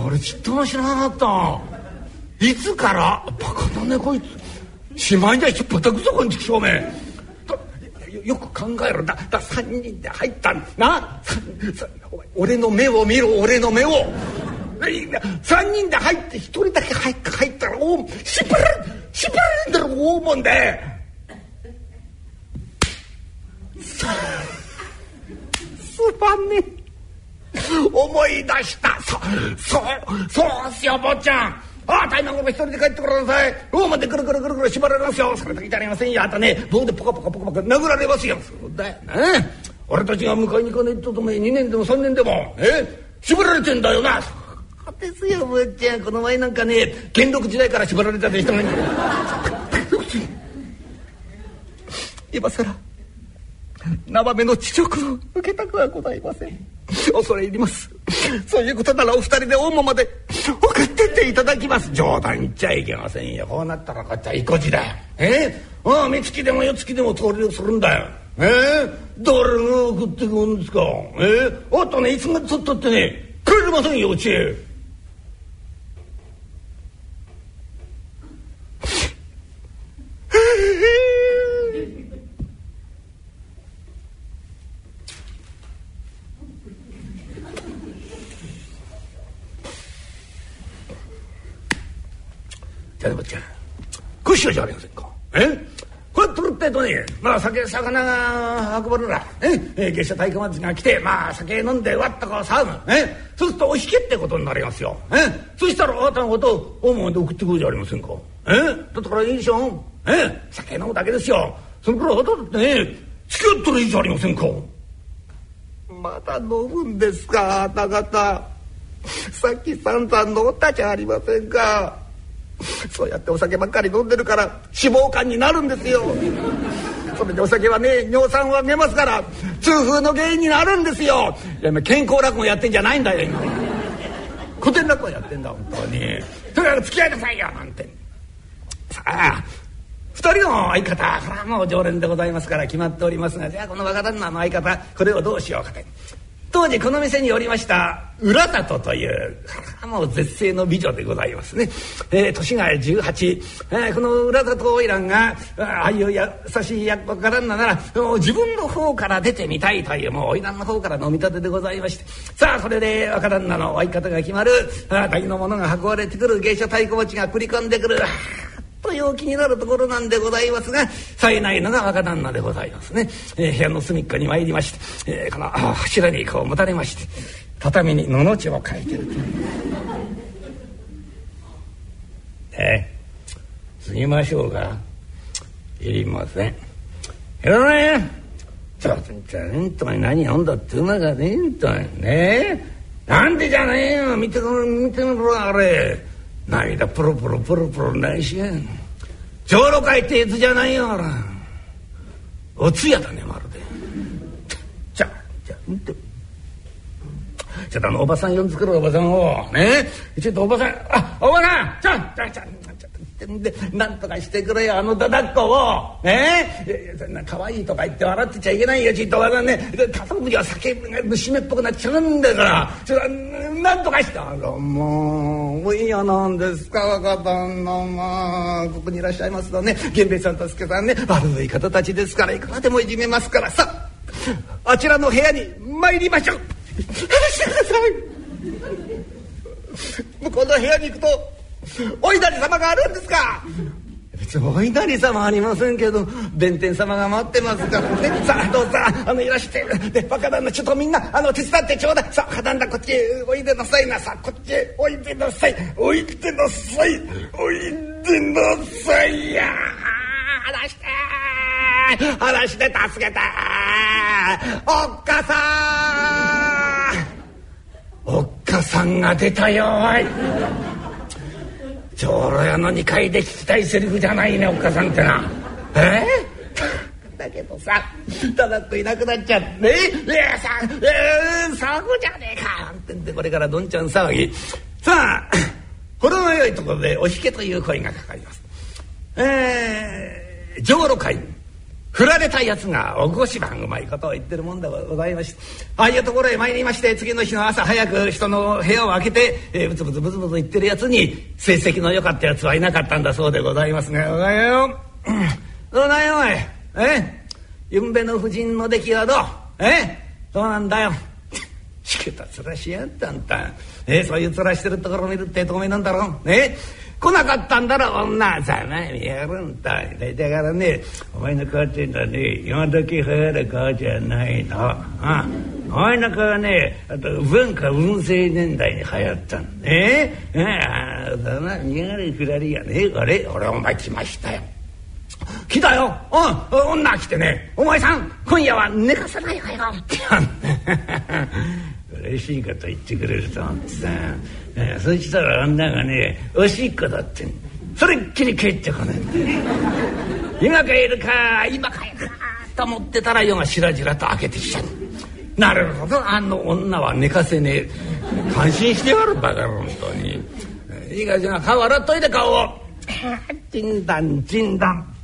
俺ちっとも知らなかった。いつから？バカだねこいつ。しまいだしばたくぞこんちくしょうめよよく考えろ。だだ3人で入ったんなさ俺の目を見ろ。俺の目を。3人で入って1人だけ入っ入ったらおしばらしばらんだろ大門で。すまね。思い出した。そそうそうっすよ坊ちゃん。ああ大変な一人で帰ってください。ローマでぐるぐるぐるぐる縛られますよ。それだけじゃありませんよ。あとね棒でポカポカポカポカ殴られますよ。そうだよね俺たちが迎えに行かないととも2年でも3年でもえ？縛られてんだよな。そうですよ坊ちゃん。この前なんかね元禄時代から縛られたで人がいる今更。生身の地獄を受けたくはございません。恐れ入ります。そういうことならお二人で大間まで送ってっていただきます。冗談言っちゃいけませんよ。こうなったらこっちは意固地だ。え？えああ三月でも四月でも通りをするんだよ。え？え誰が送ってくるんですか？え？えあとねいつまでとったってね帰れませんようちへ。じゃあねばっちゃんこうしようじゃありませんか。え？これ取るってえとねまあ酒魚が運ばれるらええ月謝太鼓町が来てまあ酒飲んでわっとこう騒ぐえ？そうするとお引けってことになりますよ。え？そしたらあなたのことを大門で送ってくるじゃありませんか。え？だったからいいでしょえ？酒飲むだけですよ。その頃あなただってね。付き合ったらいいじゃありませんか。まだ飲むんですかあなた方。さっき散々飲ったじゃありませんかそうやってお酒ばっかり飲んでるから脂肪肝になるんですよ。それでお酒はね尿酸は出ますから痛風の原因になるんですよ。いや健康落語やってんじゃないんだよ今。古典落語やってんだ本当に。とにかく付き合いなさいよなんて。さあ二人の相方これはもう常連でございますから決まっておりますがじゃあこの若旦那の相方これをどうしようかと。当時この店におりました浦里という もう絶世の美女でございますね、えー、年が18、えー、この浦里花魁がああいう優しい役からなら自分の方から出てみたいというもう花魁の方から飲み立てでございまして。さあそれで若旦那の相方が決まる大のものが運ばれてくる芸者太鼓持ちが繰り込んでくる。と陽気になるところなんでございますが冴えないのが若旦那でございますね、えー、部屋の隅っこに参りまして、えー、この柱にこう持たれまして畳にののちを書いてるえ過ぎましょうかいりません。いらないよちょっとちゃんと何読んだってうまがねえんとねなんでじゃねえよ。見てみろ見てみろあれ。涙プロプロプロプロないしやん上路会ってやつじゃないよほら。お通夜だねまるで。じゃじゃ見てちょっとあのおばさん呼んでくるおばさんを。ね。ちょっとおばさん。あおばさん。ちょちょちょ。ちょでなんとかしてくれよあのだだっこを。ね？えそんな可愛いとか言って笑ってちゃいけないよちっとわかんね。頼むには酒が虫目っぽくなっちゃうんだから。ちょなんとかして。あらもういいやなんですか若旦那まあここにいらっしゃいますのね。源兵衛さんと助さんね。悪い方たちですからいくらでもいじめますから。さあちらの部屋に参りましょう。話してください。向こうの部屋に行くとお稲荷様があるんですか？別にお稲荷様ありませんけど弁天様が待ってますから。ねさあどうぞあのいらして。で若旦那ちょっとみんなあの手伝ってちょうだい。さあ若旦那こっちへおいでなさい。なさあこっちへおいでなさい。おいでなさい。おいでなさいや。話して話して助けておっかさん。おっかさんが出たよおい長老屋の2階で聞きたいセリフじゃないねおっかさんってなえ？ー、だけどさただっといなくなっちゃって。ねえさえー、騒ぐじゃねえかなんてんでこれからどんちゃん騒ぎ。さあ程の良いところでお引けという声がかかります。えー、上路会。振られたやつがおごしばんうまいことを言ってるもんでございましてああいうところへ参りまして次の日の朝早く人の部屋を開けて、えー、ブツブツブツブツ言ってるやつに成績の良かったやつはいなかったんだそうでございますが「おはよう。どうだよおい。えゆんべの夫人の出来はどう？えどうなんだよ」しけた面しやったんだ、えそういう面してるところ見るって透明なんだろう。ね来なかったんだろ女ざまみやるんだ。だからねお前の顔ってんだね今時流行る顔じゃないの。あお前の顔はねあと文化文政年代に流行ったんね。えああだな見やがれくらりやね。あれ俺お前来ましたよ。来たよ。うん女来てね。お前さん今夜は寝かさないわよ。って 嬉しいこと言ってくれると思ってさ、そしたら女がねおしっこだってそれっきり帰ってこない。んだ今帰るか今帰るかと思ってたら夜がしらじらと開けてきちゃうなるほどあの女は寝かせねえ。感心してやるバカ本当に。いいかじゃあ顔洗っといて顔を。チンダンチンダン。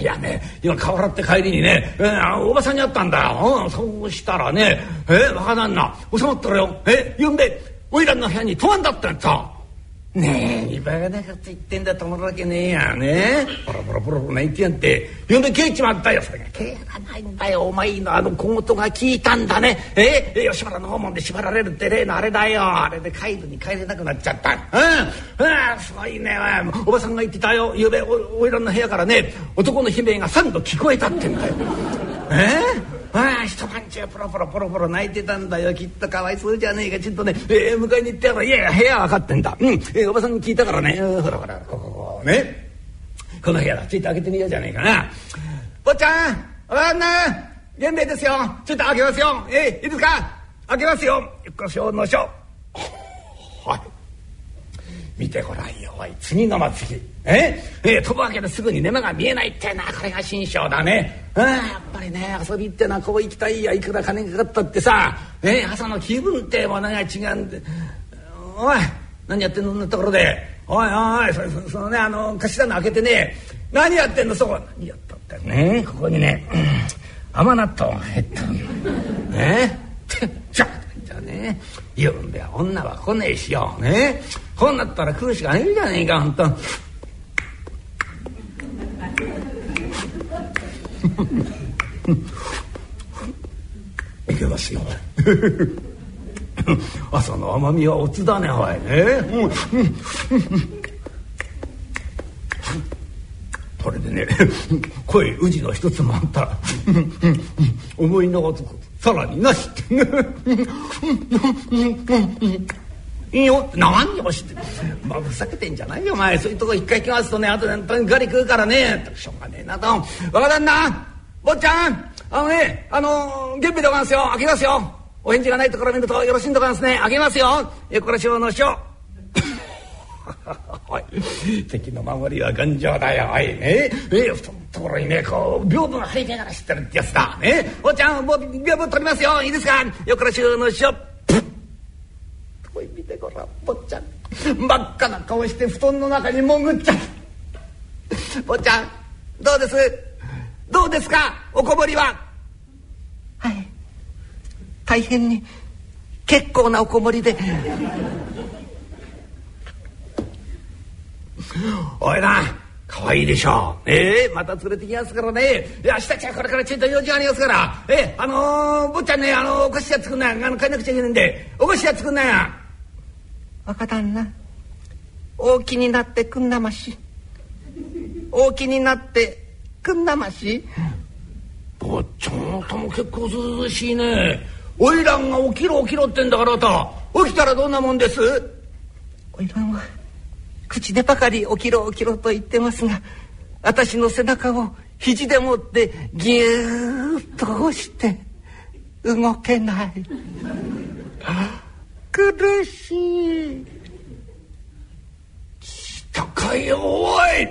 いやね今顔洗って帰りにね、えー、おばさんに会ったんだ。よ、うん、そうしたらねえー、若旦那収まったらよ。えー、呼んで。おいらの部屋に泊まんだってんさねえバカなこと言ってんだと思うわけねえやね。ポロポロポロポロ泣いてやんって。呼んで帰っちまったよそれが。帰らないんだよお前のあの小言が聞いたんだね。ええ吉原の方門で縛られるって例のあれだよ。あれで帰るに帰れなくなっちゃった。うん。うんすごいね。おばさんが言ってたよ。ゆうべおおいらの部屋からね男の悲鳴が3度聞こえたってんだよ。ええ？ああ一晩中ポロポロポロポロ泣いてたんだよ。きっとかわいそうじゃねえか。ちょっとね、えー、迎えに行ってやろいやいや部屋分かってんだ。うん、えー、おばさんに聞いたからね。ほらほらここここね。この部屋だ。ちょっと開けてみようじゃねえかな。坊ちゃんおばんな源兵衛ですよ。ちょっと開けますよ。えー、いいですか。開けますよ。よっこしょのしょう見てごらんよおい次の祭りえ？え、飛ぶわけですぐに根間が見えないってなこれが新章だね。あやっぱりね遊びってのはこう行きたいやいくら金かかったってさ、え、朝の気分ってものが違うんで。おい何やってんのんなところで。おいおいそそそのねあの頭の開けてね。何やってんのそこ。何やったってねここにね、うん、甘納豆が入ったの。ねじゃじゃね。言うんだよ。女は来ねえしよ。ね。こうなったら食うしかねえじゃねえかほんと。いけますよ。朝の甘みはおつだねおい。ね、これでね 声宇治の一つもあった。ら思いのほかさらになし。ていいよ。何をしてまあふざけてんじゃないよお前。そういうとこ一回行きますとねあとでガリ食うからね。しょうがねえなと。若旦那坊ちゃん。あのねあの源兵衛でございますよ。開けますよ。お返事がないところ見るとよろしいんでございますね。開けますよ。えこれ小の師匠おい。敵の守りは頑丈だよ。おい。ねえ？え？そのところにねこう屏風が入りながら知ってるってやつだ。ね。坊ちゃん屏風取りますよ。いいですか？よこらしゅうの師匠。おい見てごらん坊ちゃん。真っ赤な顔して布団の中に潜っちゃう坊ちゃんどうです？どうですか？おこぼりは？はい。大変に結構なおこぼりで。おいな可愛いでしょう。ええー、また連れてきますからね。明日ちゃこれからちょっと用事ありますから。ええー、あのー、坊ちゃんね、あのお菓子屋作んない。あの、買いなくちゃいけないんで、お菓子屋作んないや。若旦那、大きになってくんなまし。大きになってくんなまし。坊ちゃんとも結構ずうずしいね。おいらんが起きろ起きろってんだからと。起きたらどんなもんです？おいらんは。口でばかり起きろ起きろと言ってますが私の背中を肘でもってぎゅーっと押して動けない。苦しい。高いよおい。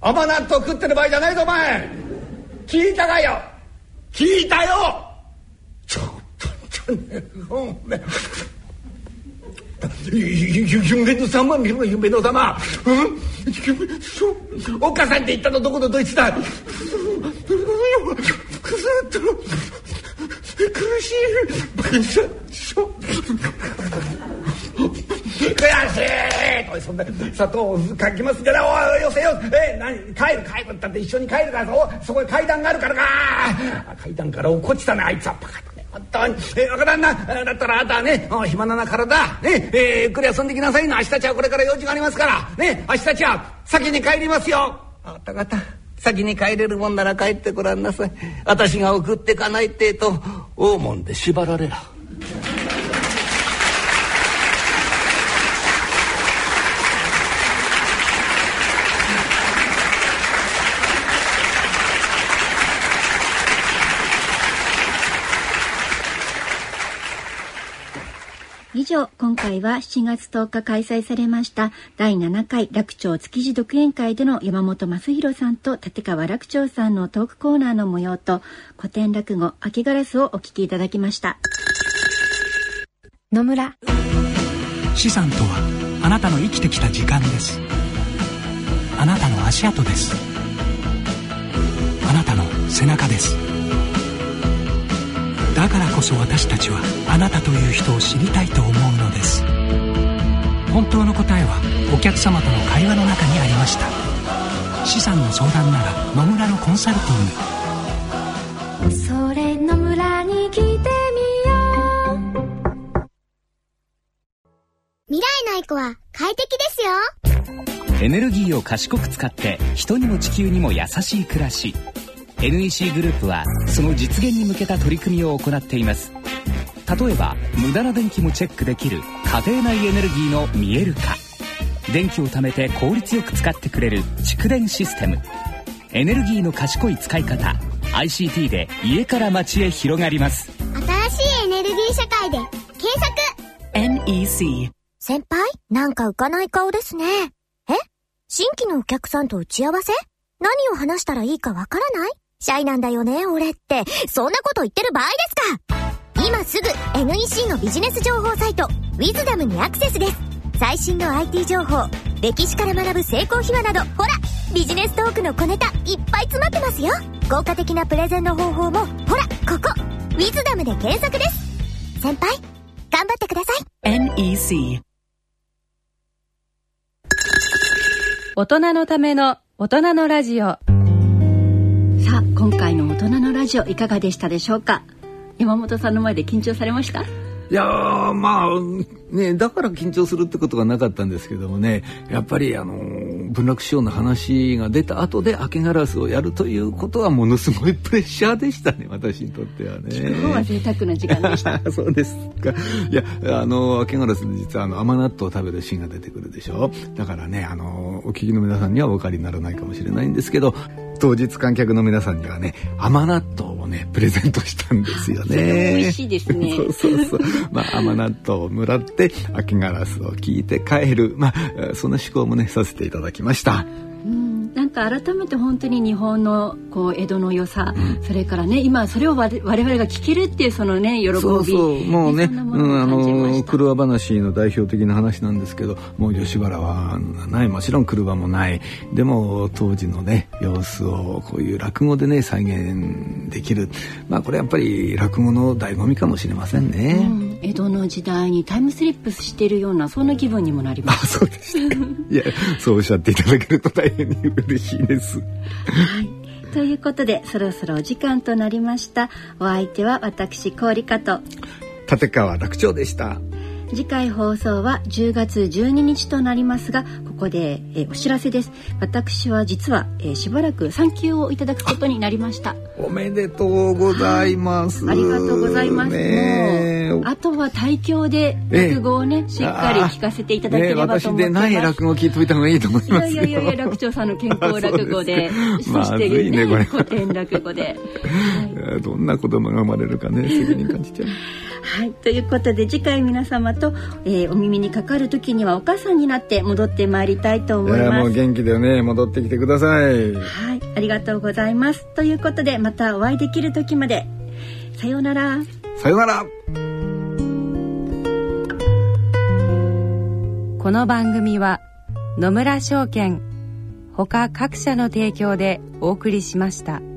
甘納豆食ってる場合じゃないぞお前。聞いたかよ。聞いたよ。ちょっとちょっとねおめ夢の様見ろ夢の様うんおっかさんって言ったのどこのどいつだくすっと苦しいバカしょ悔しいおいそんな砂糖をかきますからおいよせよえ何帰る帰るったって一緒に帰るからそそこに階段があるからか階段から落っこちたねあいつはバカ本当に、えー、若旦那だったらあなたはね暇なな体ね。えー、ゆっくり遊んできなさい。の明日たちはこれから用事がありますから。ね。明日たちは先に帰りますよ。あったかた。先に帰れるもんなら帰ってごらんなさい。私が送ってかないってえと大門で縛られら。以上、今回は7月10日開催されました第7回楽町築地独演会での山本正弘さんと立川楽町さんのトークコーナーの模様と古典落語「秋ガラス」をお聞きいただきました。野村。資産とはあなたの生きてきた時間です。あなたの足跡です。あなたの背中です。だからこそ私たちはあなたという人を知りたいと思うのです。本当の答えはお客様との会話の中にありました。資産の相談なら野村のコンサルティング。それ野村に来てみよう。未来のエコは快適ですよ。エネルギーを賢く使って人にも地球にも優しい暮らし NEC グループはその実現に向けた取り組みを行っています。例えば無駄な電気もチェックできる家庭内エネルギーの見える化。電気を貯めて効率よく使ってくれる蓄電システム。エネルギーの賢い使い方 ICT で家から街へ広がります。新しいエネルギー社会で検索。NEC 先輩なんか浮かない顔ですね。え？新規のお客さんと打ち合わせ？何を話したらいいかわからない？シャイなんだよね、俺って。そんなこと言ってる場合ですか。今すぐ NEC のビジネス情報サイト、ウィズダムにアクセスです。最新の IT 情報、歴史から学ぶ成功秘話など、ほらビジネストークの小ネタ、いっぱい詰まってますよ。効果的なプレゼンの方法も、ほらここウィズダムで検索です。先輩、頑張ってください。NEC 大人のための大人のラジオさあ今回の大人のラジオいかがでしたでしょうか？山本さんの前で緊張されました？いやまあねだから緊張するってことがなかったんですけどもねやっぱりあの文楽師匠の話が出た後で明けガラスをやるということはものすごいプレッシャーでしたね私にとってはね。聞く方は贅沢な時間でした そうですかいやあの明けガラスで実はあの甘納豆を食べるシーンが出てくるでしょだからねあのお聞きの皆さんにはお分かりにならないかもしれないんですけど当日観客の皆さんにはね甘納豆をねプレゼントしたんですよね。美味しいですね。そうそうそう。まあ甘納豆をもらって明けガラスを聞いて帰るまあそんな思考もねさせていただきました。か改めて本当に日本のこう江戸の良さ、うん、それからね今それを我々が聞けるっていうそのね喜びそうそうもうね、ねうん、あの車話の代表的な話なんですけどもう吉原はない。もちろん車もない。でも当時のね様子をこういう落語でね再現できる。まあこれやっぱり落語の醍醐味かもしれませんね。うん。江戸の時代にタイムスリップしているようなそんな気分にもなります。そうですいやそうおっしゃっていただけると大変に嬉しいです。はい。ということでそろそろお時間となりました。お相手は私氷香と立川楽長でした。次回放送は10月12日となりますがここで、えお知らせです。私は実は、えしばらく産休をいただくことになりました。おめでとうございます、はい、ありがとうございます、ね、もうあとは対響で落語をね、しっかり聞かせていただければと思ってます、ね、私でない落語聞いといた方がいいと思いますいやいやいや楽長さんの健康落語で そしてね、ね、古典落語で、はい、どんな子供が生まれるかね責任感じちゃう。はい、ということで次回皆様と、えー、お耳にかかる時にはお母さんになって戻ってまいりりたいと思います。もう元気でね戻ってきてください。はい、ありがとうございます。ということでまたお会いできる時までさようなら。さようなら。この番組は野村証券ほか各社の提供でお送りしました。